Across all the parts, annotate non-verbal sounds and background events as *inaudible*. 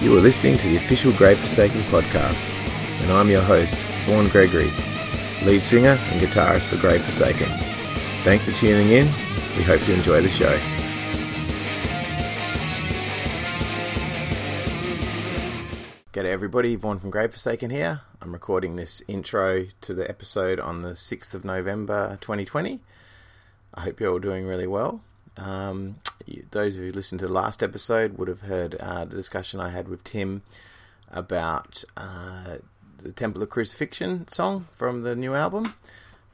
You are listening to the official Grave Forsaken podcast, and I'm your host, Vaughn Gregory, lead singer and guitarist for Grave Forsaken. Thanks for tuning in. We hope you enjoy the show. G'day everybody, Vaughn from Grave Forsaken here. I'm recording this intro to the episode on the 6th of November 2020. I hope you're all doing really well. Um, those of you who listened to the last episode would have heard uh, the discussion I had with Tim about uh, the Temple of Crucifixion song from the new album.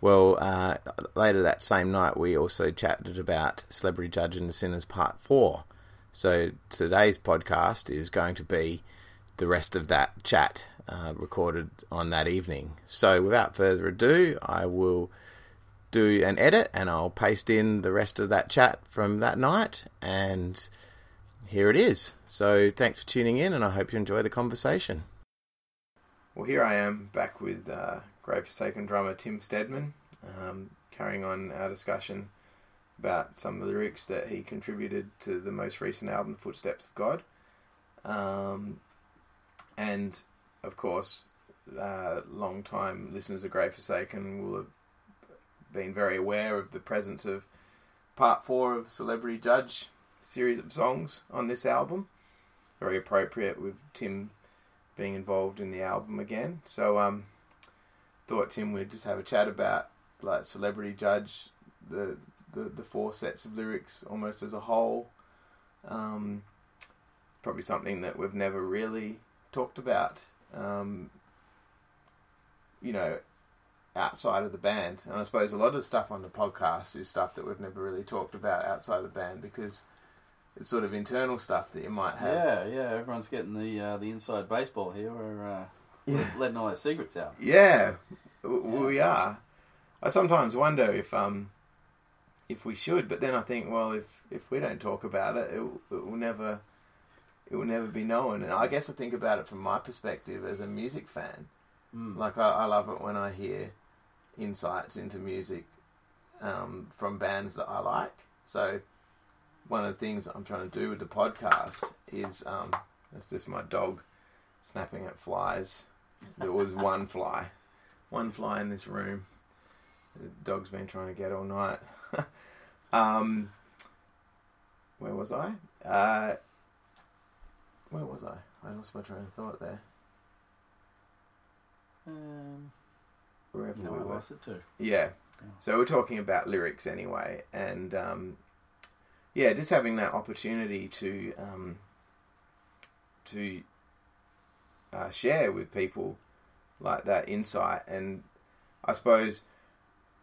Well, uh, later that same night, we also chatted about Celebrity Judge and the Sinners Part 4. So today's podcast is going to be the rest of that chat uh, recorded on that evening. So without further ado, I will do an edit and I'll paste in the rest of that chat from that night and here it is. So thanks for tuning in and I hope you enjoy the conversation. Well, here I am back with uh, Grave Forsaken drummer Tim Stedman, um, carrying on our discussion about some of the lyrics that he contributed to the most recent album, Footsteps of God. Um, and of course, uh, long time listeners of Grave Forsaken will have been very aware of the presence of part four of Celebrity Judge series of songs on this album. Very appropriate with Tim being involved in the album again. So um thought Tim would just have a chat about like Celebrity Judge, the the, the four sets of lyrics almost as a whole. Um probably something that we've never really talked about. Um, you know, outside of the band. And I suppose a lot of the stuff on the podcast is stuff that we've never really talked about outside of the band because it's sort of internal stuff that you might have. Yeah, yeah. Everyone's getting the uh, the inside baseball here. We're uh, Yeah. letting all our secrets out. Yeah, w- we are. I sometimes wonder if um if we should, but then I think, well, if if we don't talk about it, it, will- it will never it will never be known. And I guess I think about it from my perspective as a music fan. Mm. Like I, I love it when I hear insights into music um, from bands that I like. So one of the things I'm trying to do with the podcast is um, that's just my dog snapping at flies. There was *laughs* one fly, one fly in this room. The dog's been trying to get all night. *laughs* um, where was I? Uh, where was I? I lost my train of thought there. Wherever no, we were. it too. Yeah. Yeah. So we're talking about lyrics anyway, and um, yeah, just having that opportunity to um, to uh, share with people like that insight, and I suppose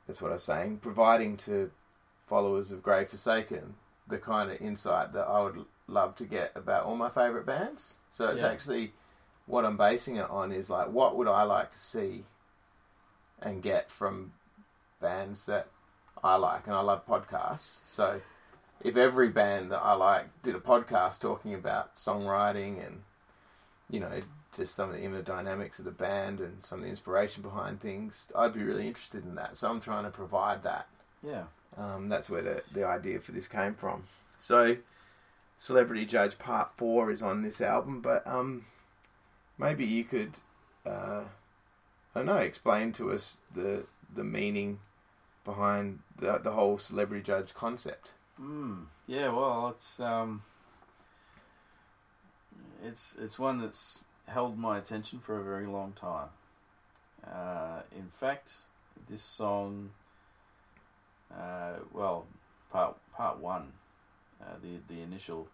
that's what I was saying, providing to followers of Grave Forsaken the kind of insight that I would love to get about all my favourite bands. So it's Yeah. actually what I'm basing it on is like what would I like to see and get from bands that I like, and I love podcasts. So if every band that I like did a podcast talking about songwriting and you know just some of the inner dynamics of the band and some of the inspiration behind things, I'd be really interested in that. So I'm trying to provide that. Yeah. Um, that's where the the idea for this came from. So Celebrity Judge Part Four is on this album, but um, maybe you could, uh, I don't know, explain to us the the meaning behind the the whole Celebrity Judge concept. Mm. Yeah. Well, it's um, it's it's one that's held my attention for a very long time. Uh, in fact, this song, uh, well, part part one, uh, the the initial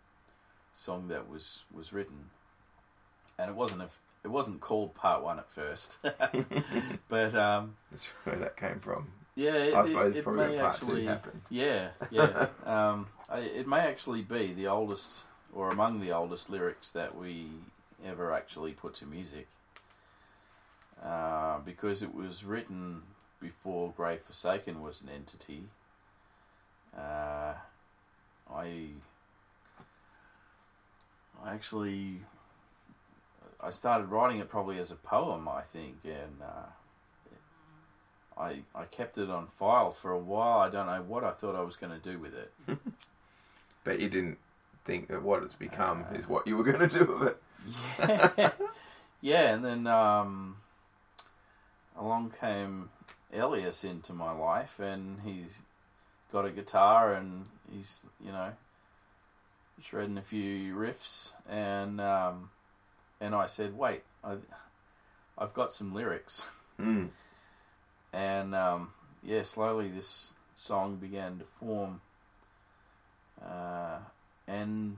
song that was was written, and it wasn't a, it wasn't called part one at first, *laughs* *laughs* but um, That's where that came from. yeah, it, I suppose it, it probably may part two actually happened. yeah, yeah. *laughs* um, I, it may actually be the oldest, or among the oldest lyrics that we ever actually put to music, uh, because it was written before Grave Forsaken was an entity. Uh, I, I actually, I started writing it probably as a poem, I think, and. Uh, I, I kept it on file for a while. I don't know what I thought I was going to do with it. *laughs* But you didn't think that what it's become Uh, is what you were going to do with it. Yeah, *laughs* yeah, and then um, along came Elias into my life, and he's got a guitar, and he's you know shredding a few riffs, and um, and I said, wait, I, I've got some lyrics, Mm. and um, yeah, slowly this song began to form, uh, and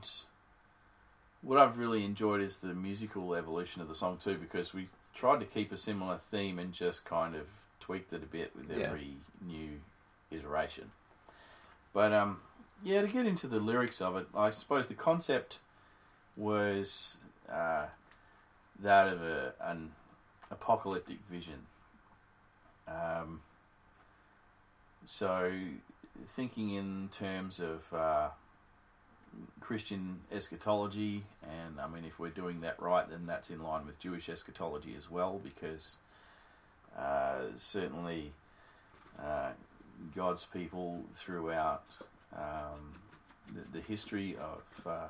what I've really enjoyed is the musical evolution of the song too, because we tried to keep a similar theme and just kind of tweaked it a bit with Yeah. every new iteration. But um, yeah, to get into the lyrics of it, I suppose the concept was uh, that of a, an apocalyptic vision. Um, so, thinking in terms of uh, Christian eschatology, and I mean, if we're doing that right, then that's in line with Jewish eschatology as well, because uh, certainly uh, God's people throughout um, the, the history of uh,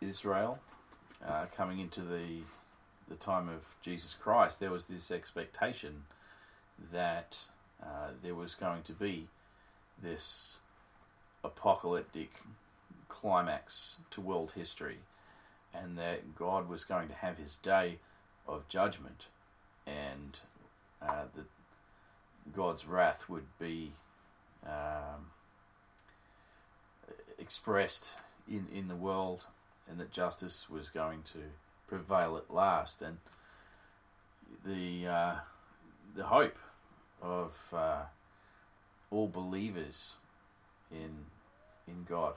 Israel, uh, coming into the the time of Jesus Christ, there was this expectation that uh, there was going to be this apocalyptic climax to world history, and that God was going to have His day of judgment, and uh, that God's wrath would be um, expressed in in the world, and that justice was going to prevail at last, and the uh, the hope of uh, all believers in in God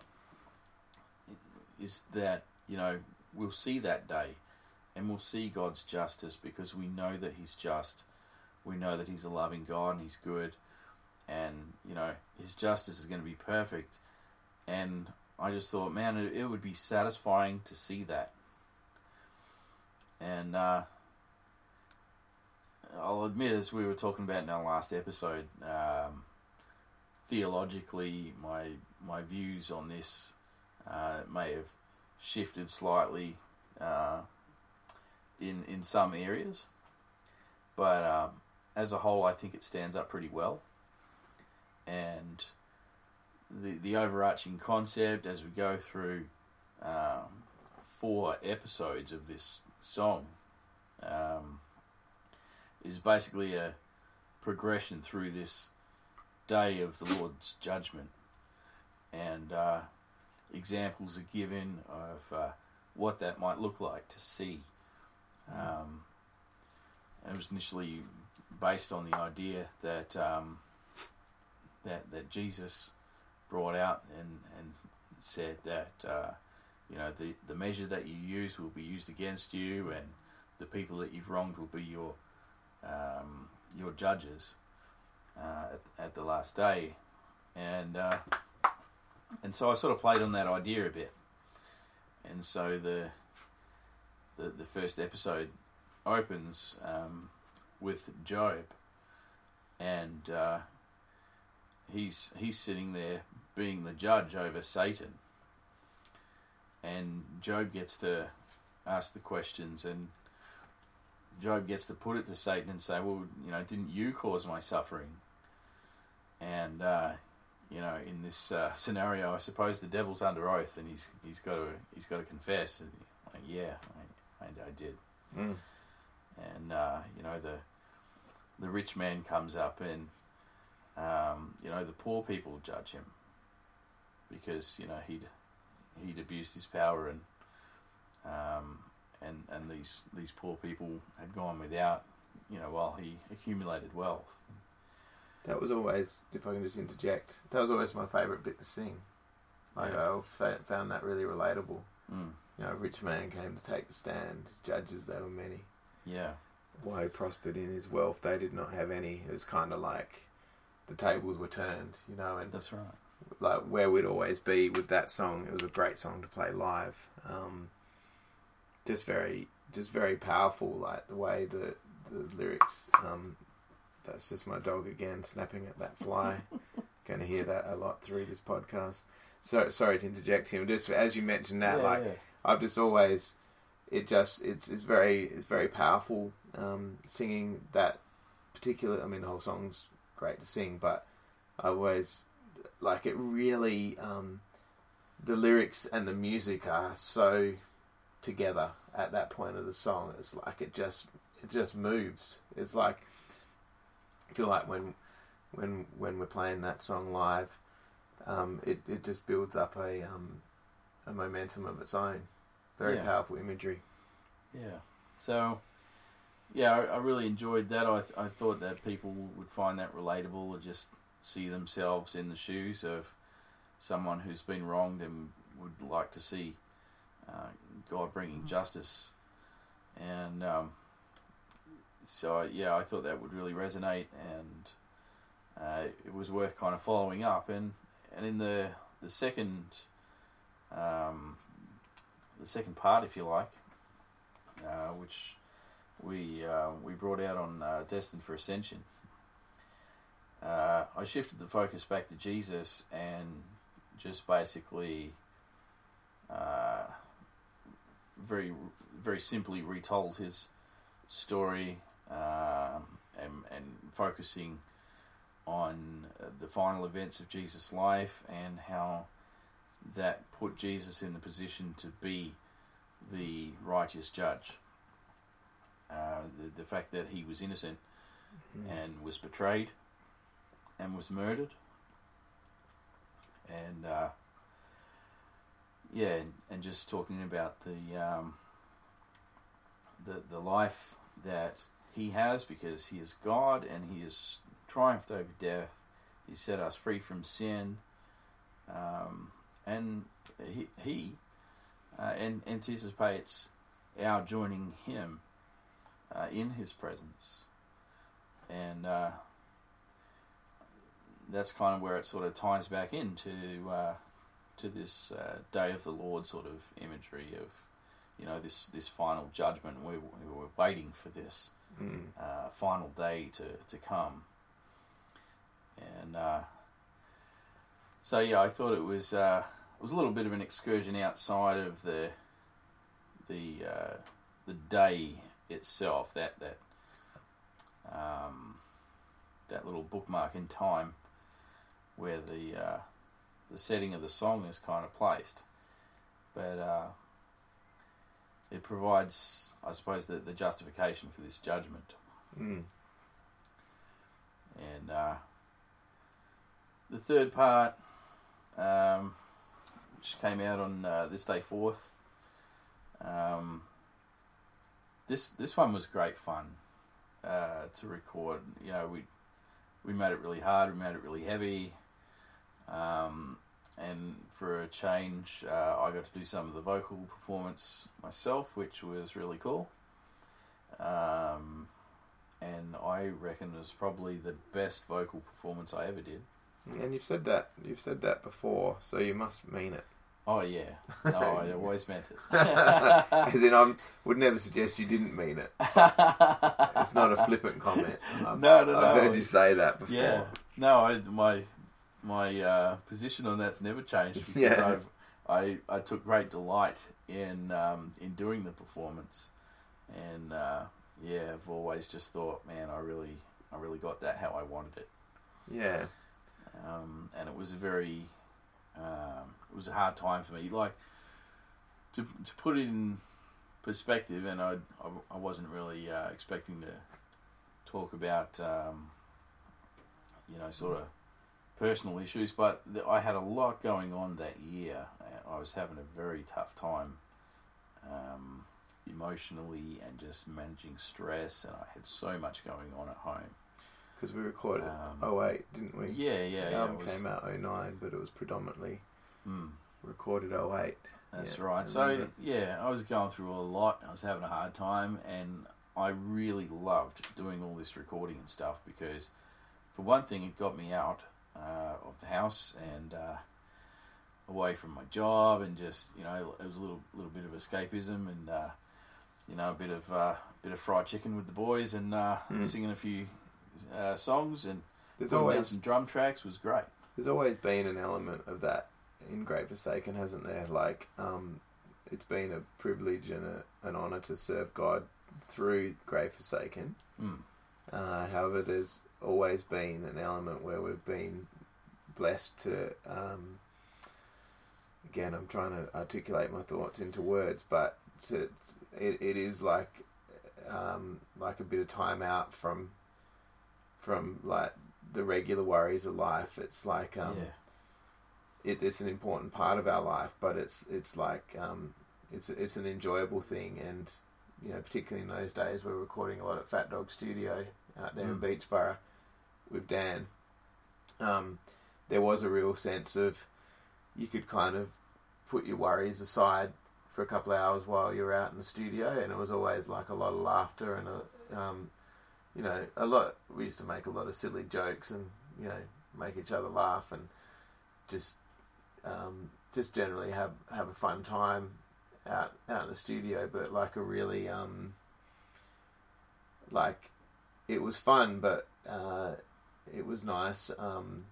is that you know we'll see that day, and we'll see God's justice because we know that He's just. We know that He's a loving God and He's good, and you know His justice is going to be perfect. And I just thought, man, it, it would be satisfying to see that. And uh, I'll admit, as we were talking about in our last episode, um, theologically, my my views on this uh, may have shifted slightly uh, in in some areas, but um, as a whole, I think it stands up pretty well. And the the overarching concept as we go through um, four episodes of this song um, is basically a progression through this day of the Lord's judgment, and uh, examples are given of uh, what that might look like to see. Um, it was initially based on the idea that um, that that Jesus brought out and and said that uh, you know the the measure that you use will be used against you, and the people that you've wronged will be your um, your judges uh, at, at the last day, and uh, and so I sort of played on that idea a bit, and so the the, the first episode opens um, with Job, and uh, he's he's sitting there being the judge over Satan, and Job gets to ask the questions, and Job gets to put it to Satan and say, "Well, you know, didn't you cause my suffering?" And uh, you know, in this uh, scenario, I suppose the devil's under oath, and he's he's got to he's got to confess, and like, yeah, I, I, I did. Mm. And uh, you know, the the rich man comes up, and um, you know, the poor people judge him because you know he'd he'd abused his power, and um, and and these these poor people had gone without, you know, while he accumulated wealth. That was always, if I can just interject, that was always my favourite bit to sing. Like Yeah. I fa- found that really relatable. Mm. You know, a rich man came to take the stand. His judges, they were many. Yeah, While he prospered in his wealth, they did not have any. It was kind of like the tables were turned, you know, and that's right. Like where we'd always be with that song. It was a great song to play live. Um, just very, just very powerful. Like the way the the lyrics. Um, that's just my dog again snapping at that fly. *laughs* Going to hear that a lot through this podcast. so, sorry to interject him. Just as you mentioned that, Yeah, like yeah. I've just always, it just it's it's very it's very powerful um, singing that particular. I mean, the whole song's great to sing, but I always like it. Really, um, the lyrics and the music are so together at that point of the song. It's like it just it just moves. It's like I feel like when when when we're playing that song live, um, it it just builds up a um, a momentum of its own. Very Yeah. powerful imagery. Yeah. So, yeah, I, I really enjoyed that. I, I thought that people would find that relatable or just see themselves in the shoes of someone who's been wronged and would like to see uh, God bringing justice. And um, so, yeah, I thought that would really resonate and uh, it was worth kind of following up. And, and in the, the second. Um, the second part, if you like, uh, which we uh, we brought out on uh, Destined for Ascension. Uh, I shifted the focus back to Jesus and just basically uh, very very simply retold his story um, and and focusing on uh, the final events of Jesus' life and how that put Jesus in the position to be the righteous judge. Uh, the, the fact that he was innocent and was betrayed and was murdered. And uh, yeah, and, just talking about the um, the the life that he has because he is God and he has triumphed over death. He set us free from sin. Um, and he, he uh, and anticipates our joining him uh, in his presence, and uh, that's kind of where it sort of ties back into uh, to this uh, day of the Lord sort of imagery of you know this this final judgment. We, we were waiting for this Mm. uh, final day to to come, and uh, so yeah, I thought it was uh, it was a little bit of an excursion outside of the the uh, the day itself. That that um, that little bookmark in time where the uh, the setting of the song is kind of placed, but uh, it provides, I suppose, the, the justification for this judgment. Mm. And uh, the third part, um, which came out on uh, this day fourth, um, this this one was great fun uh, to record. You know, we we made it really hard, we made it really heavy, um, and for a change, uh, I got to do some of the vocal performance myself, which was really cool. Um, and I reckon it was probably the best vocal performance I ever did. And you've said that you've said that before, so you must mean it. Oh yeah, no, I *laughs* always meant it. *laughs* As in, I would never suggest you didn't mean it. It's not a flippant comment. I've, *laughs* No, no, I've no. heard you say that before. Yeah, no, I, my my uh, position on that's never changed *laughs* because Yeah. I've, I I took great delight in um, in doing the performance, and uh, yeah, I've always just thought, man, I really I really got that how I wanted it, Yeah. um, and it was a very um, it was a hard time for me, like to to put it in perspective, and I I, I wasn't really uh, expecting to talk about um, you know sort of personal issues, but th- I had a lot going on that year. Uh, I was having a very tough time um, emotionally and just managing stress, and I had so much going on at home. Because we recorded Um, 08, didn't we? Yeah, yeah, the album was- came out 09, but it was predominantly Hmm. recorded 08. That's Yeah, right. So yeah, I was going through a lot. I was having a hard time, and I really loved doing all this recording and stuff because, for one thing, it got me out uh, of the house and uh, away from my job, and just you know, it was a little little bit of escapism and uh, you know, a bit of uh, bit of fried chicken with the boys and uh, Hmm. singing a few uh, songs and There's always some drum tracks was great. there's always been an element of that in Grave Forsaken, hasn't there? Like, um, it's been a privilege and a, an honour to serve God through Grave Forsaken. Mm. Uh, however, there's always been an element where we've been blessed to. Um, again, I'm trying to articulate my thoughts into words, but to, it, it is like um, like a bit of time out from from like the regular worries of life. It's like um, yeah. it, it's an important part of our life, but it's it's like um, it's it's an enjoyable thing, and you know, particularly in those days, we were recording a lot at Fat Dog Studio out there in Mm. Beechboro with Dan. Um, there was a real sense of you could kind of put your worries aside for a couple of hours while you're out in the studio, and it was always like a lot of laughter and a um, you know a lot. We used to make a lot of silly jokes and you know make each other laugh and just um, just generally have have a fun time out out in the studio, but like a really um, like it was fun, but uh, it was nice. Um,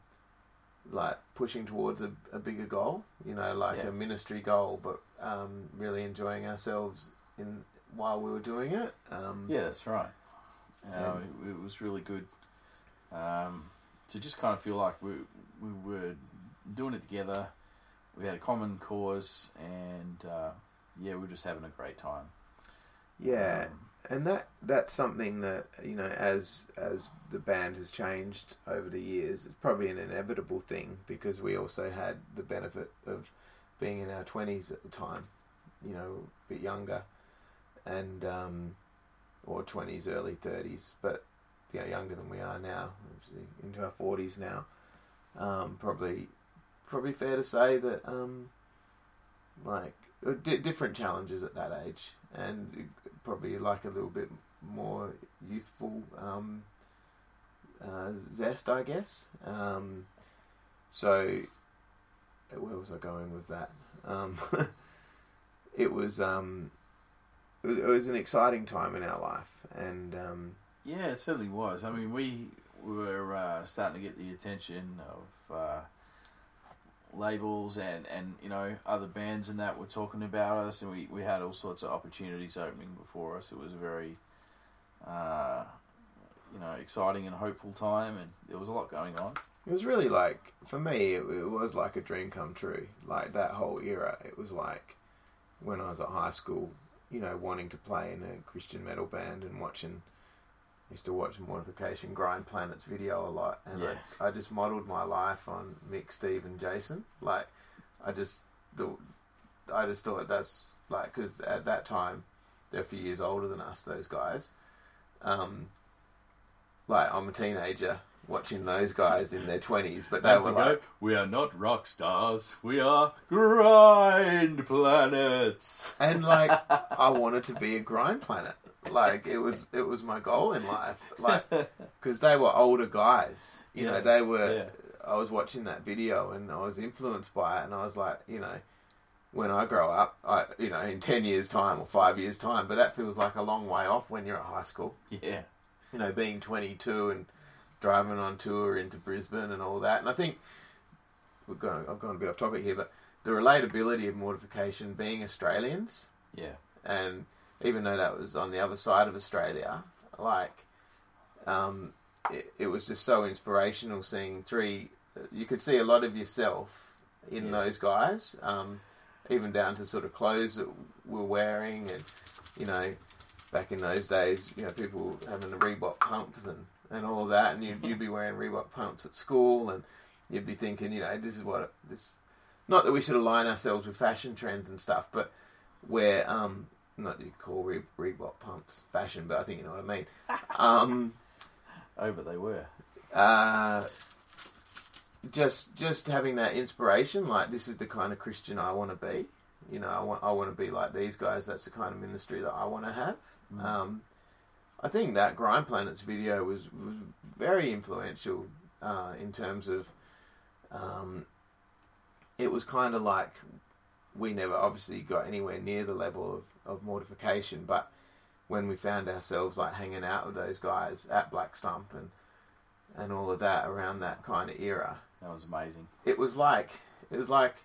like pushing towards a, a bigger goal, you know, like Yeah. a ministry goal, but um, really enjoying ourselves in while we were doing it. Um, Yeah, that's right. Uh, it, it was really good um, to just kind of feel like we we were doing it together. We had a common cause, and uh, yeah, we were just having a great time. yeah, Um, and that that's something that you know as as the band has changed over the years it's probably an inevitable thing because we also had the benefit of being in our 20s at the time you know a bit younger and um or 20s early 30s but you know younger than we are now into our 40s now um probably probably fair to say that um like uh, di- different challenges at that age and probably like a little bit more youthful um, uh, zest, I guess. Um, so, where was I going with that? Um, *laughs* it was um, it was- it was an exciting time in our life, and um, Yeah, it certainly was. I mean, we were uh, starting to get the attention of uh, labels and, and you know other bands and that were talking about us, and we, we had all sorts of opportunities opening before us. It was a very uh, you know exciting and hopeful time, and there was a lot going on. it was really like for me, it, it was like a dream come true. Like that whole era, it was like when I was at high school, you know, wanting to play in a Christian metal band and watching. I used to watch Mortification Grind Planet's video a lot, and Yeah. I, I just modelled my life on Mick, Steve, and Jason. Like, I just the, I just thought that's like because at that time they're a few years older than us, those guys. Um, like I'm a teenager watching those guys in their twenties, but they That's were a go. like, we are not rock stars. We are grind planets. and like I wanted to be a grind planet. Like it was, it was my goal in life. Like *laughs* because they were older guys. You know, they were. yeah. I was watching that video and I was influenced by it, and I was like, you know, when I grow up, I, you know, in ten years' time or five years' time, but that feels like a long way off when you're at high school. Yeah, You know, being 22 and driving on tour into Brisbane and all that, and I think we've gone. I've gone a bit off topic here, but the relatability of mortification being Australians yeah, and even though that was on the other side of Australia, like, um, it, it was just so inspirational seeing three. You could see a lot of yourself in Yeah. those guys, um, even down to sort of clothes that we're wearing, and you know, back in those days, you know, people having the Reebok pumps and, and all of that, and you'd, you'd be *laughs* wearing Reebok pumps at school, and you'd be thinking, you know, this is what this. Not that we should align ourselves with fashion trends and stuff, but where um, not that you call Re- Reebok pumps fashion, but I think you know what I mean. *laughs* Um, oh, but they were. uh, just just having that inspiration, like this is the kind of Christian I want to be. You know, I want I want to be like these guys. That's the kind of ministry that I want to have. Mm. Um, I think that Grind Planets video was, was very influential uh, in terms of. Um, it was kind of like we never obviously got anywhere near the level of, of mortification, but when we found ourselves like hanging out with those guys at Black Stump and and all of that around that kind of era, That was amazing. it was like it was like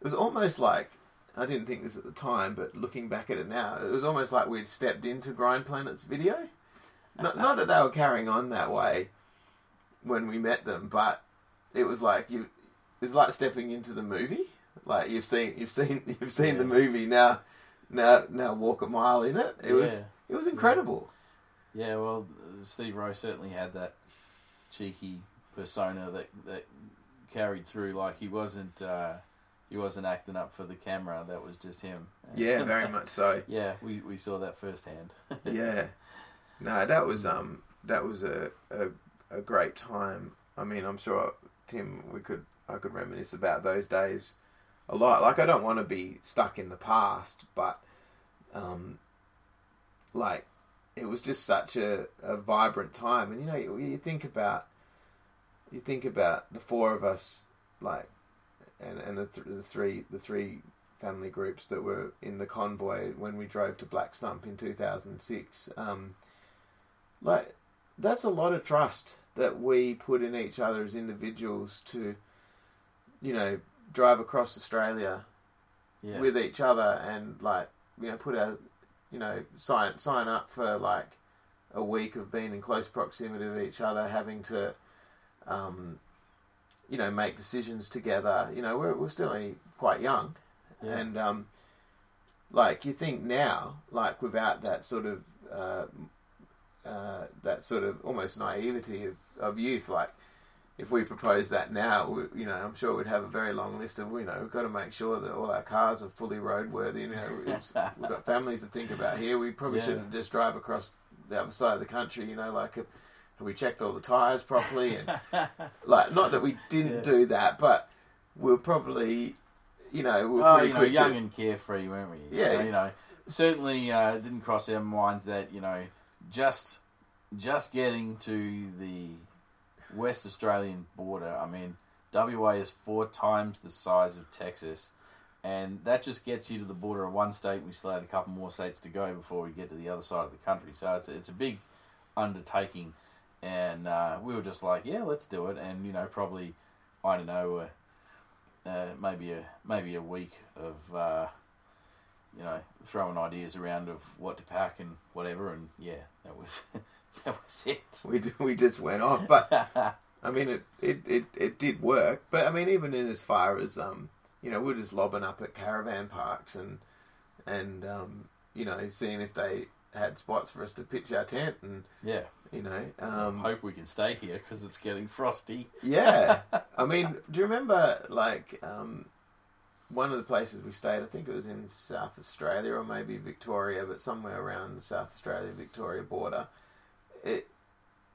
it was almost like I didn't think this at the time, but looking back at it now, it was almost like we'd stepped into Grind Planet's video. Not, not that they were carrying on that way when we met them, but it was like you. It's like stepping into the movie. Like you've seen, you've seen, *laughs* you've seen the movie now. Now, now walk a mile in it. It was, it was incredible. Yeah, well, Steve Rowe certainly had that cheeky persona that that carried through. Like he wasn't uh, he wasn't acting up for the camera. That was just him. Yeah, *laughs* very much so. yeah, we, we saw that firsthand. *laughs* yeah. No, that was um that was a, a a great time. I mean, I'm sure Tim, we could I could reminisce about those days a lot. Like I don't want to be stuck in the past, but um like it was just such a, a vibrant time. And you know, you, you think about you think about the four of us like and and the, th- the three the three family groups that were in the convoy when we drove to Black Stump in 2006. Um, like, that's a lot of trust that we put in each other as individuals to, you know, drive across Australia Yeah, with each other and like, you know, put our, you know, sign sign up for like a week of being in close proximity of each other, having to, um, you know, make decisions together. You know, we're we're still only quite young, yeah. and um, like you think now, like without that sort of uh, uh, that sort of almost naivety of, of youth, like if we propose that now, we, you know, I'm sure we'd have a very long list of, you know, we've got to make sure that all our cars are fully roadworthy. You know, it's, *laughs* we've got families to think about here. We probably Yeah. shouldn't just drive across the other side of the country. You know, like have we checked all the tires properly and *laughs* like not that we didn't Yeah. do that, but we're probably, you know, we're well, pretty you know, young to, and carefree, weren't we? Yeah. So, you know, certainly uh, didn't cross our minds that you know, just just getting to the West Australian border. I mean, WA is four times the size of Texas, and that just gets you to the border of one state. We still had a couple more states to go before we get to the other side of the country. So it's it's a big undertaking, and uh, we were just like, yeah, let's do it. And you know, probably I don't know. Uh, uh, maybe a maybe a week of uh, you know throwing ideas around of what to pack and whatever, and yeah, that was *laughs* *laughs* that was it. we d- we just went off. But *laughs* I mean, it, it, it, it did work. But I mean, even in as far as um, you know, we're just lobbing up at caravan parks and and um, you know, seeing if they had spots for us to pitch our tent and yeah, you know, I um, hope we can stay here because it's getting frosty. yeah. *laughs* I mean, do you remember like um, one of the places we stayed? I think it was in South Australia or maybe Victoria, but somewhere around the South Australia Victoria border. It.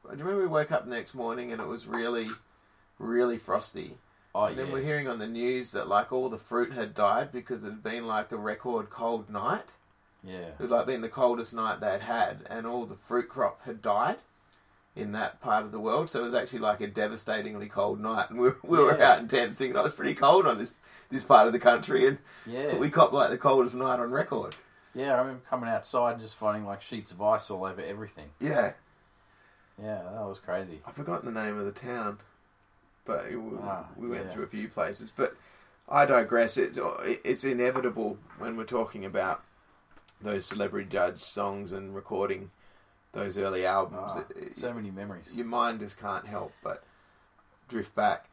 Do you remember we woke up the next morning and it was really, really frosty? Oh and then we're hearing on the news that like all the fruit had died because it had been like a record cold night. yeah, It was like been the coldest night they'd had, and all the fruit crop had died in that part of the world. So it was actually like a devastatingly cold night, and we, *laughs* we were out in tents thinking, "Oh, it's pretty cold on this this part of the country," and yeah, we copped like the coldest night on record. yeah. I remember coming outside and just finding like sheets of ice all over everything. Yeah, Yeah, that was crazy. I've forgotten the name of the town, but it, we, Ah, we went yeah. through a few places. But I digress. It's it's inevitable when we're talking about those celebrity judge songs and recording those early albums. Ah, It- it- so many memories. your mind just can't help but drift back.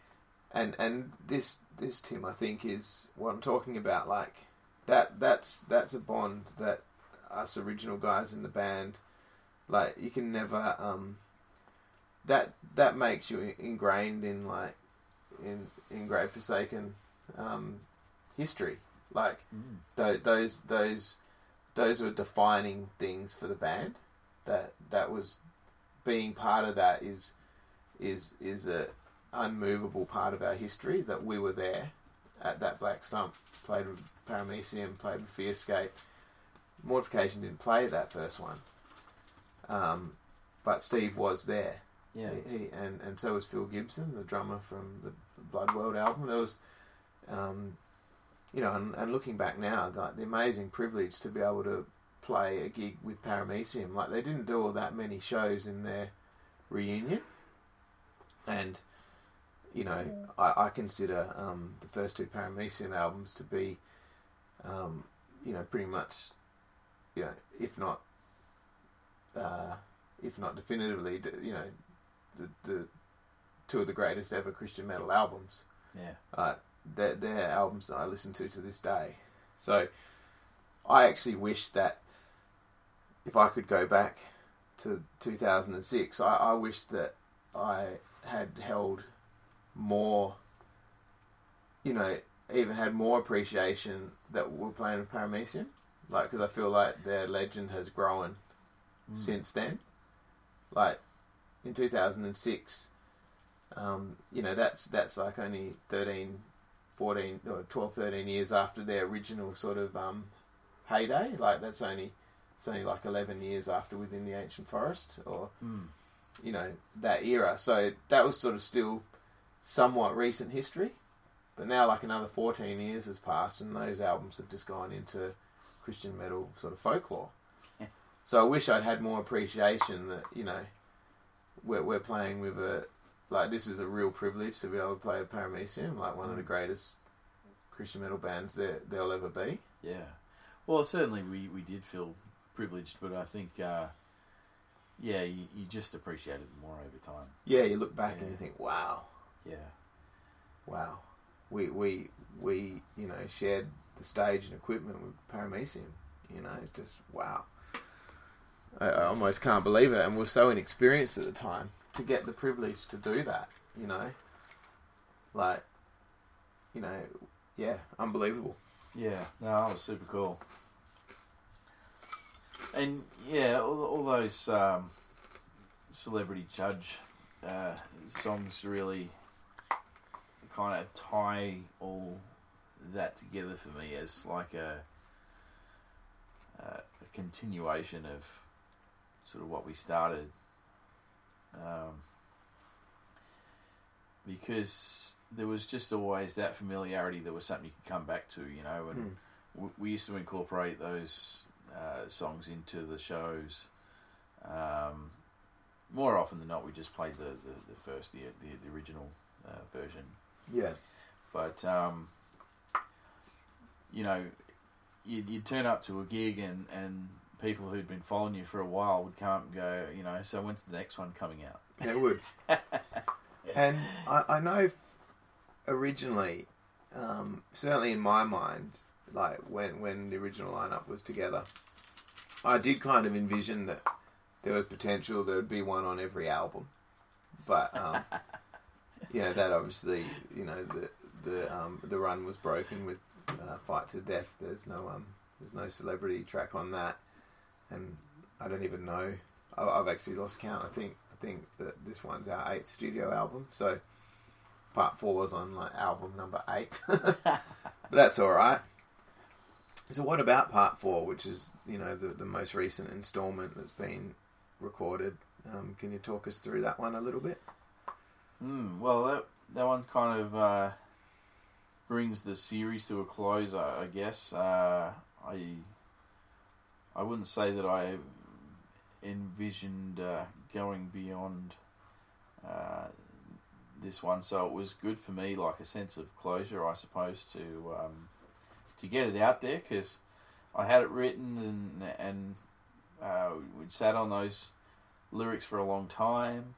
And and this this Tim I think is what I'm talking about. Like that that's that's a bond that us original guys in the band like you can never um that that makes you ingrained in like in in Grave Forsaken um history. Like Mm. tho- those those those were defining things for the band. That that was being part of that is is is a unmovable part of our history. That we were there at that Black Stump, played with Paramecium, played with Fearscape. Mortification didn't play that first one, um, but Steve was there. Yeah, He, and and so was Phil Gibson, the drummer from the Blood World album. There was, um, you know, and, and looking back now, like the amazing privilege to be able to play a gig with Paramecium. Like they didn't do all that many shows in their reunion, and you know, I, I consider um, the first two Paramecium albums to be, um, you know, pretty much, you know, if not, uh, if not definitively, you know, the, the two of the greatest ever Christian metal albums. Yeah. Uh, they're, they're albums that I listen to to this day. So I actually wish that if I could go back to 2006, I, I wish that I had held more, you know, even had more appreciation that we're playing with Paramecium. Like, because I feel like their legend has grown Mm. since then. Like, in 2006, um, you know, that's that's like only 13, 14, or 12, 13 years after their original sort of um, heyday. Like, that's only, it's only like 11 years after Within the Ancient Forest, or Mm. you know that era. So that was sort of still somewhat recent history, but now like another fourteen years has passed, and those albums have just gone into Christian metal sort of folklore. Yeah. So I wish I'd had more appreciation that you know we're we're playing with a like this is a real privilege to be able to play with Paramecium, like one of the Mm. greatest Christian metal bands that there'll ever be. Yeah. Well, certainly we, we did feel privileged, but I think, uh, yeah, you, you just appreciate it more over time. Yeah, you look back and you think, wow, Yeah. wow, we we we you know shared the stage and equipment with Paramecium. You know, it's just wow. I, I almost can't believe it, and we're so inexperienced at the time to get the privilege to do that. You know, like, you know, yeah, unbelievable. Yeah. No, that was super cool. And yeah, all, all those um, celebrity judge uh, songs really kind of tie all that together for me as like a, a continuation of sort of what we started. Um, because there was just always that familiarity. There was something you could come back to, you know, and Mm. we used to incorporate those uh, songs into the shows. Um, more often than not, we just played the, the, the first, the, the, the original uh, version. Yeah, But, um, you know, you'd, you'd turn up to a gig and, and people who'd been following you for a while would come up and go, you know, so when's the next one coming out? they would. *laughs* And I, I know originally, um, certainly in my mind, like when when the original lineup was together, I did kind of envision that there was potential there would be one on every album, but um, *laughs* you know that obviously you know the the um, the run was broken with uh, Fight to Death. There's no um there's no celebrity track on that, and I don't even know. I've actually lost count. I think I think that this one's our eighth studio album. So part four was on like album number eight, *laughs* but that's all right. So what about part four, which is you know the the most recent instalment that's been recorded? Um, can you talk us through that one a little bit? Mm, well, that that one kind of uh, brings the series to a close, I, I guess. Uh, I I wouldn't say that I envisioned uh, going beyond uh, this one, so it was good for me, like a sense of closure, I suppose, to um, to get it out there because I had it written and and uh, we'd sat on those lyrics for a long time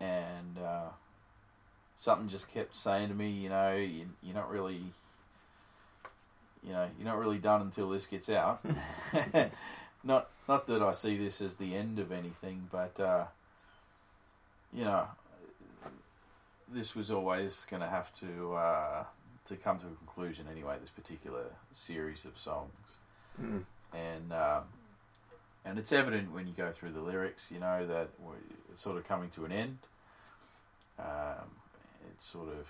and uh, something just kept saying to me, you know, you, you're not really, you know, you're not really done until this gets out. *laughs* *laughs* not not that I see this as the end of anything, but uh, you know, this was always going to have to uh, to come to a conclusion anyway. This particular series of songs Mm. and um, and it's evident when you go through the lyrics, you know that it's sort of coming to an end. Um, it's sort of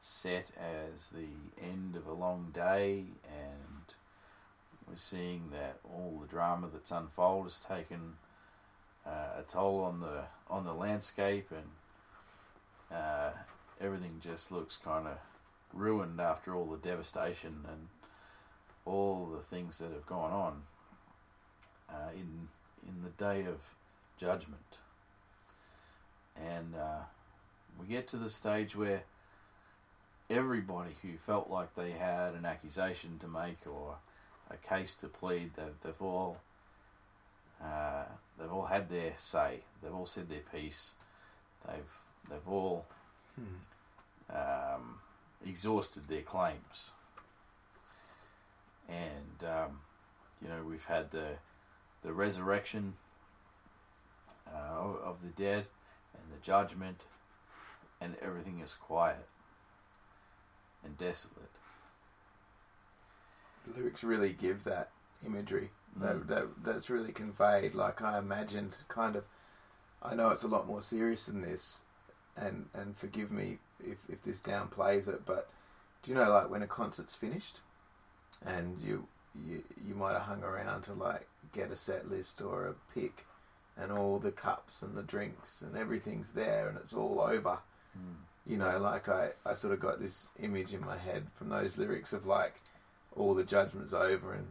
set as the end of a long day, and we're seeing that all the drama that's unfolded has taken uh, a toll on the on the landscape, and uh, everything just looks kind of ruined after all the devastation and all the things that have gone on uh, in in the day of judgment, and uh, we get to the stage where everybody who felt like they had an accusation to make or a case to plead, they've, they've all uh, they've all had their say. They've all said their piece. They've they've all Hmm. um, exhausted their claims. And um, you know we've had the the resurrection uh, of, of the dead and the judgment, and everything is quiet and desolate. The lyrics really give that imagery. Mm. That, that that's really conveyed. Like I imagined, kind of. I know it's a lot more serious than this, and and forgive me if if this downplays it, but do you know like when a concert's finished, and you you you might have hung around to like get a set list or a pick, and all the cups and the drinks and everything's there, and it's all over Mm. You know, like I, I sort of got this image in my head from those lyrics of like all the judgment's over and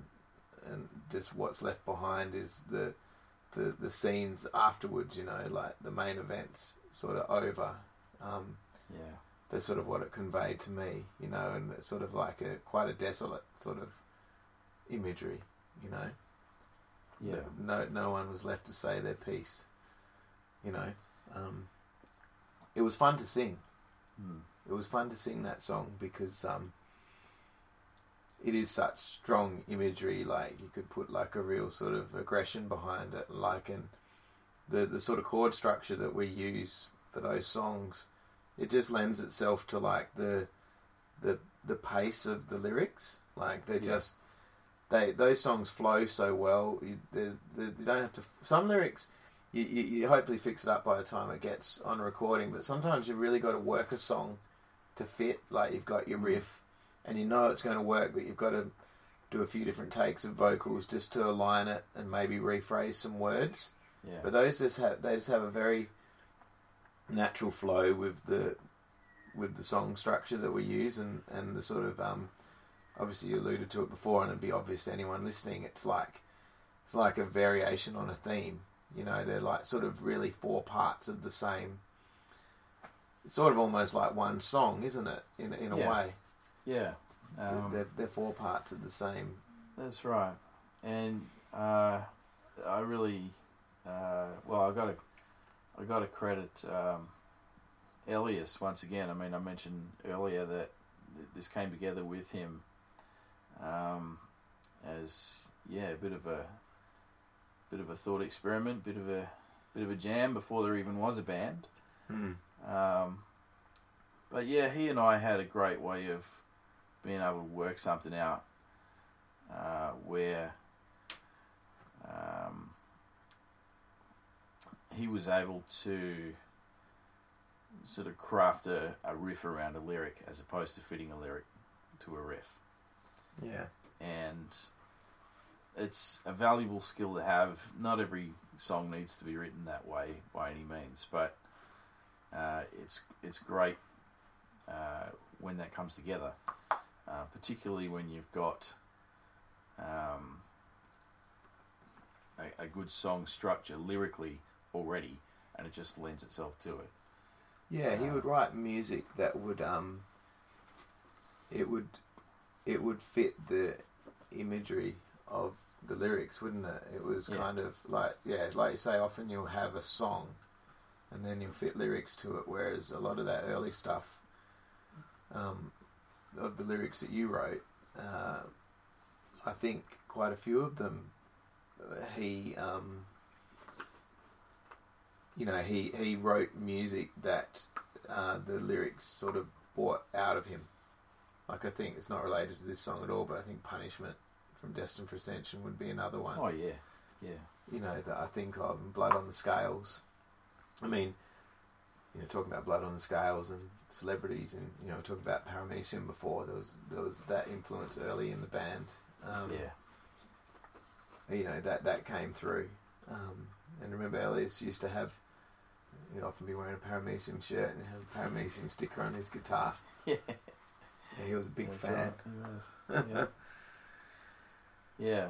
and just what's left behind is the the the scenes afterwards, you know, like the main events sort of over. Um, Yeah. that's sort of what it conveyed to me, you know, and it's sort of like a quite a desolate sort of imagery, you know. Yeah. No no one was left to say their piece. You know. Um, it was fun to sing Mm. it was fun to sing that song because um, it is such strong imagery. Like you could put like a real sort of aggression behind it, like and the the sort of chord structure that we use for those songs, it just lends itself to like the the the pace of the lyrics. Like they Yeah. just they those songs flow so well. You, you don't have to. Some lyrics you, you, you hopefully fix it up by the time it gets on recording. But sometimes you've really got to work a song to fit. Like you've got your riff, and you know it's going to work, but you've got to do a few different takes of vocals just to align it and maybe rephrase some words. Yeah. But those just have they just have a very natural flow with the with the song structure that we use and and the sort of um obviously you alluded to it before and it'd be obvious to anyone listening it's like it's like a variation on a theme you know they're like sort of really four parts of the same it's sort of almost like one song isn't it in in a Yeah. way yeah. Um, they're, they're four parts of the same That's right, and uh, I really, uh, well, I got to, I got to credit um, Elias once again. I mean, I mentioned earlier that th- this came together with him um, as yeah, a bit of a, bit of a thought experiment, bit of a, bit of a jam before there even was a band. Hmm. Um, but yeah, he and I had a great way of being able to work something out uh, where um, he was able to sort of craft a, a riff around a lyric as opposed to fitting a lyric to a riff. yeah And it's a valuable skill to have. Not every song needs to be written that way by any means, but uh, it's it's great uh, when that comes together, uh, particularly when you've got um, a, a good song structure lyrically already, and it just lends itself to it. Yeah, he Uh, would write music that would um it would it would fit the imagery of the lyrics, wouldn't it? It was Yeah. kind of like yeah, like you say, often you'll have a song and then you'll fit lyrics to it, whereas a lot of that early stuff um, of the lyrics that you wrote, uh, I think quite a few of them uh, he um, you know, he, he wrote music that uh, the lyrics sort of brought out of him. Like, I think it's not related to this song at all, but I think Punishment from Destined for Ascension would be another one, Oh yeah, yeah, you know, that I think of. Blood on the Scales. I mean, you know, talking about Blood on the Scales and celebrities, and, you know, talking about Paramecium before, there was, there was that influence early in the band. Um, yeah, you know that that came through. Um, and remember, Elias used to have, he'd often be wearing a Paramecium shirt and have a Paramecium sticker on his guitar. *laughs* yeah. Yeah, he was a big That's fan. right, he was. Yeah. *laughs* yeah.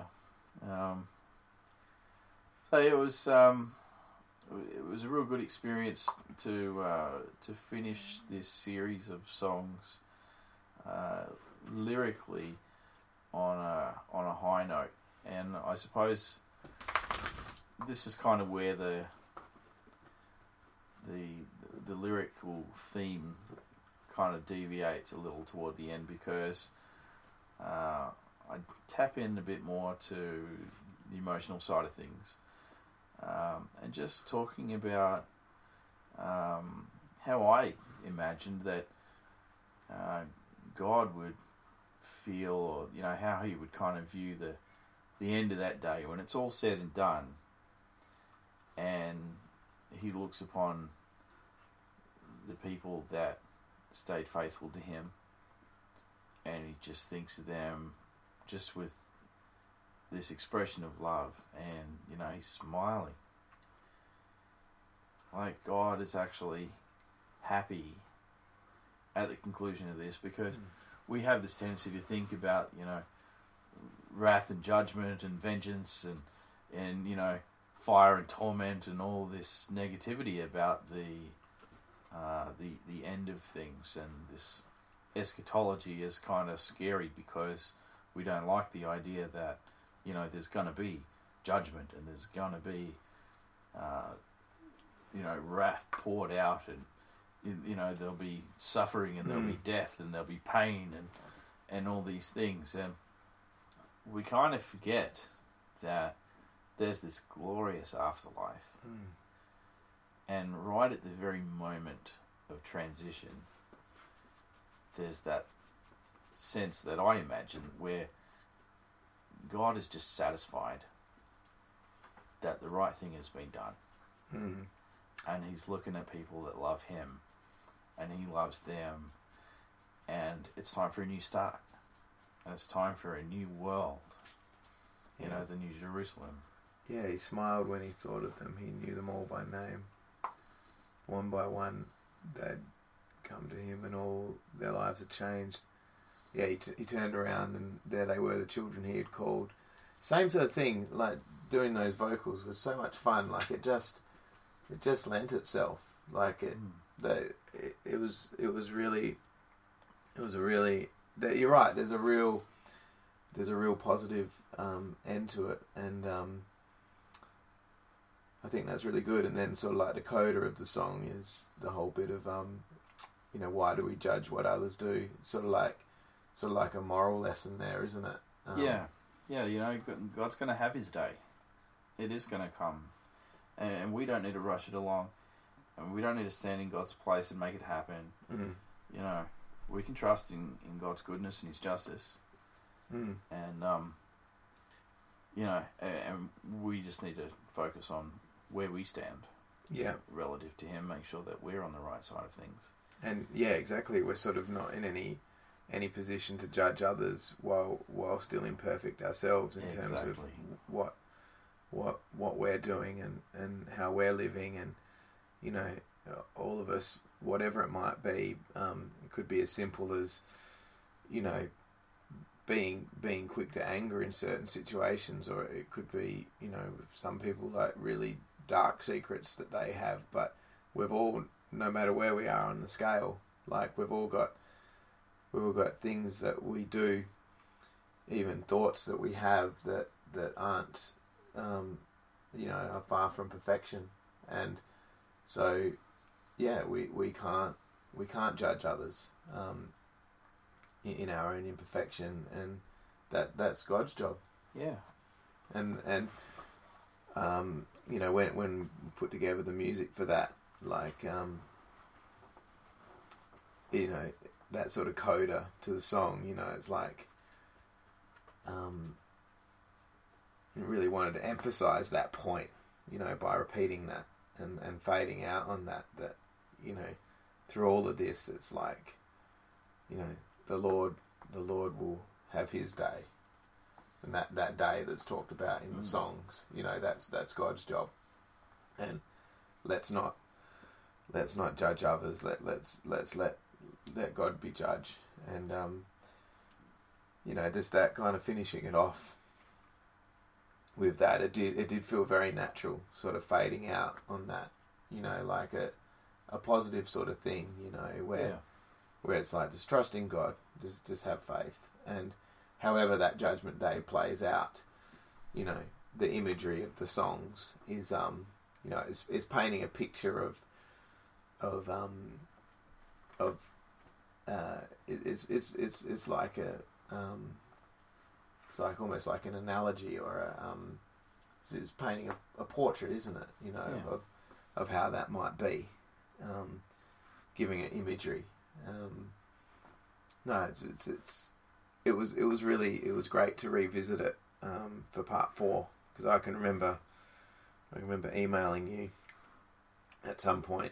Um, so it was um, it was a real good experience to uh, to finish this series of songs uh, lyrically on a on a high note, and I suppose this is kind of where the the the lyrical theme kind of deviates a little toward the end because uh, I tap in a bit more to the emotional side of things um, and just talking about um, how I imagined that uh, God would feel, or you know, how He would kind of view the the end of that day when it's all said and done, and He looks upon the people that stayed faithful to Him, and He just thinks of them just with this expression of love, and you know, he's smiling. Like God is actually happy at the conclusion of this because mm. we have this tendency to think about, you know, wrath and judgment and vengeance and and you know fire and torment and all this negativity about the uh, the the end of things and this eschatology is kind of scary because we don't like the idea that you know, there's going to be judgment and there's going to be, uh, you know, wrath poured out and, you know, there'll be suffering and there'll mm. be death and there'll be pain and, and all these things. And we kind of forget that there's this glorious afterlife. Mm. And right at the very moment of transition, there's that sense that I imagine where God is just satisfied that the right thing has been done. Mm. And He's looking at people that love Him and He loves them. And it's time for a new start. And it's time for a new world. You yes. know, the New Jerusalem. Yeah, He smiled when He thought of them. He knew them all by name. One by one, they'd come to Him and all their lives had changed yeah, he, t- he turned around and there they were, the children he had called. Same sort of thing, like doing those vocals was so much fun. Like it just, it just lent itself. Like it, mm. the, it, it was, it was really, it was a really. You're right. There's a real, there's a real positive um, end to it, and um, I think that's really good. And then sort of like the coda of the song is the whole bit of, um, you know, why do we judge what others do? It's sort of like sort of like a moral lesson there, isn't it? Um, yeah, yeah. You know, God's going to have His day. It is going to come, and we don't need to rush it along, and we don't need to stand in God's place and make it happen. Mm. You know, we can trust in, in God's goodness and His justice, mm. and um, you know, and we just need to focus on where we stand. Yeah, relative to Him, make sure that we're on the right side of things. And yeah, exactly. We're sort of not in any any position to judge others while while still imperfect ourselves in yeah, terms exactly. of what what what we're doing and, and how we're living. And you know all of us whatever it might be um, it could be as simple as you know being being quick to anger in certain situations. Or it could be you know some people like really dark secrets that they have. But we've all no matter where we are on the scale like we've all got we've all got things that we do, even thoughts that we have that that aren't, um, you know, are far from perfection, and so, yeah, we, we can't we can't judge others um, in, in our own imperfection, and that that's God's job. Yeah, and and um, you know when when we put together the music for that, like um, you know that sort of coda to the song. You know, it's like um, really wanted to emphasize that point. You know, by repeating that and and fading out on that. That you know, through all of this, it's like you know the Lord, the Lord will have His day, and that that day that's talked about in the mm. songs. You know, that's that's God's job, and let's not let's not judge others. Let let's let's let let God be judge, and um, you know, just that kind of finishing it off with that. It did it did feel very natural, sort of fading out on that. You know, like a a positive sort of thing. You know, where Yeah. where it's like just trust in God, just just have faith, and however that Judgment Day plays out, you know, the imagery of the songs is um you know is is painting a picture of of um of uh it, it's it's it's it's like a um it's like almost like an analogy or a um it's, it's painting a, a portrait isn't it you know Yeah. of of how that might be um giving it imagery um no it's, it's it's it was it was really it was great to revisit it um for part 4 because I can remember I remember emailing you at some point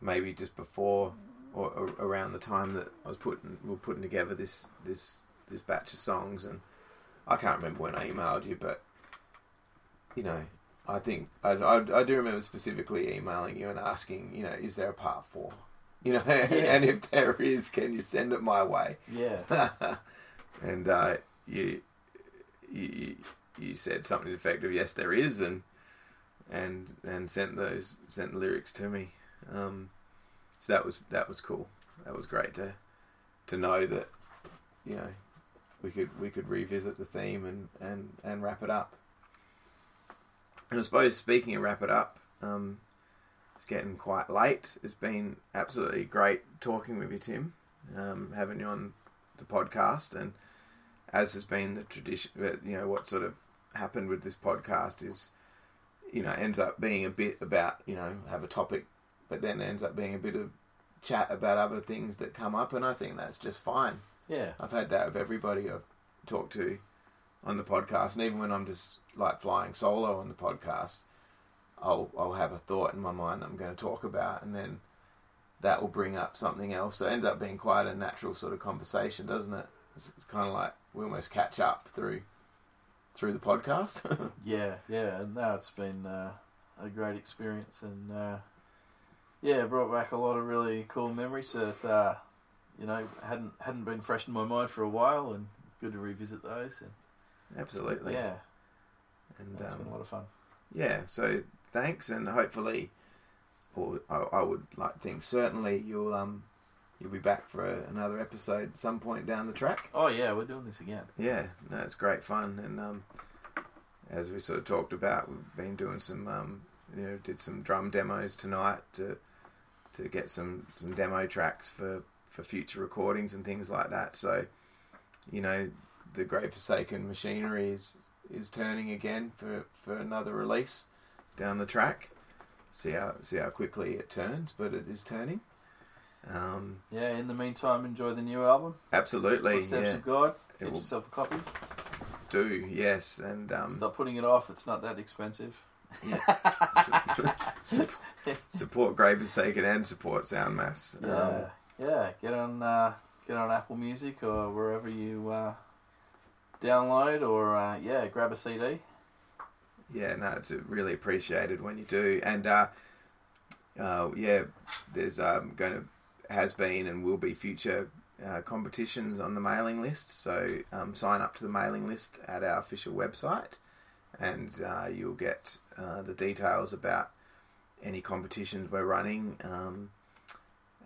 maybe just before or, or around the time that I was putting we were putting together this this this batch of songs, and I can't remember when I emailed you, but you know, I think I, I, I do remember specifically emailing you and asking, you know, is there a part four? You know, *laughs* and if there is, can you send it my way? Yeah. *laughs* and uh, you, you you said something effective. Yes, there is, and and and sent those sent the lyrics to me. Um, so that was that was cool. That was great to to know that you know we could we could revisit the theme and and and wrap it up. And I suppose speaking of wrap it up, um, it's getting quite late. It's been absolutely great talking with you, Tim. Um, having you on the podcast, and as has been the tradition, you know what sort of happened with this podcast is, you know, ends up being a bit about you know have a topic, but then ends up being a bit of chat about other things that come up, and I think that's just fine. Yeah. I've had that with everybody I've talked to on the podcast, and even when I'm just like flying solo on the podcast, I'll I'll have a thought in my mind that I'm going to talk about, and then that will bring up something else. So it ends up being quite a natural sort of conversation, doesn't it? It's, it's kind of like we almost catch up through through the podcast. *laughs* Yeah, yeah, and no, it's been uh, a great experience, and uh, yeah, it brought back a lot of really cool memories that uh, you know hadn't hadn't been fresh in my mind for a while, and good to revisit those. And Absolutely. yeah, And it's um, been a lot of fun. yeah, so thanks, and hopefully, or I, I would like to think certainly you'll um you'll be back for a, another episode at some point down the track. Oh yeah, we're doing this again. Yeah, no, it's great fun, and um, as we sort of talked about, we've been doing some, um, you know, did some drum demos tonight to to get some some demo tracks for for future recordings and things like that. So, you know, the Grave Forsaken machinery is is turning again for for another release down the track. See how see how quickly it turns, but it is turning. Um, Yeah. In the meantime, enjoy the new album, absolutely, Footsteps yeah, of God. Get will- yourself a copy. do yes, and um, Stop putting it off. It's not that expensive. Sup- *laughs* support Grave Forsaken and support Soundmass. Yeah, Um, yeah. Get on, uh, get on Apple Music or wherever you uh, download, or uh, yeah, grab a CD. yeah, no, it's really appreciated when you do. And uh, uh, yeah, there's um, going to has been and will be future uh, competitions on the mailing list. So um, sign up to the mailing list at our official website, and uh, you'll get uh, the details about any competitions we're running. Um,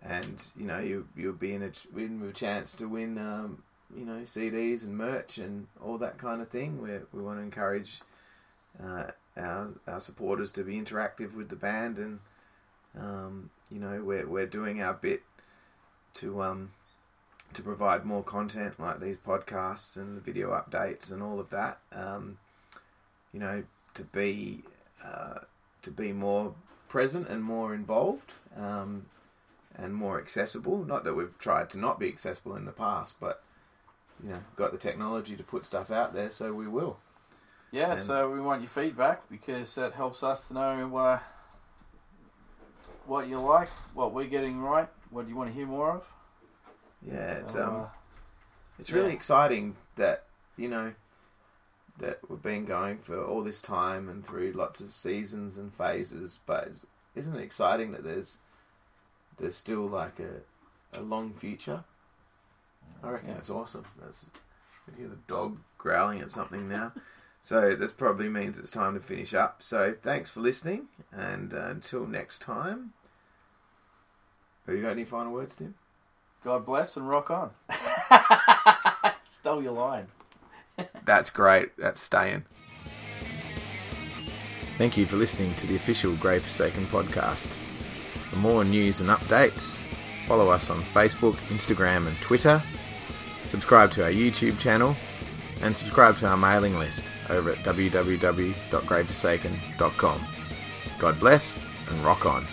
and you know you you'll be in a in a chance to win um, you know CDs and merch and all that kind of thing. We we want to encourage uh, our our supporters to be interactive with the band, and um, you know we're we're doing our bit to um to provide more content like these podcasts and the video updates and all of that. Um, you know to be uh, to be more present and more involved. Um, and more accessible. Not that we've tried to not be accessible in the past, but you know, got the technology to put stuff out there, so we will. Yeah, And- so we want your feedback because that helps us to know uh, what you like, what we're getting right, what you want to hear more of. Yeah, it's um, uh, it's really yeah. exciting that you know that we've been going for all this time and through lots of seasons and phases. But it's- isn't it exciting that there's there's still like a a long future? I reckon Yeah. that's awesome. That's I hear the dog growling at something now. *laughs* So this probably means it's time to finish up. So thanks for listening, and uh, until next time. Have you got any final words, Tim? God bless and rock on. *laughs* *laughs* Stole your line. That's great. That's staying. Thank you for listening to the official Grave Forsaken podcast. For more news and updates, follow us on Facebook, Instagram, and Twitter. Subscribe to our YouTube channel and subscribe to our mailing list over at www.graveforsaken.com. God bless and rock on.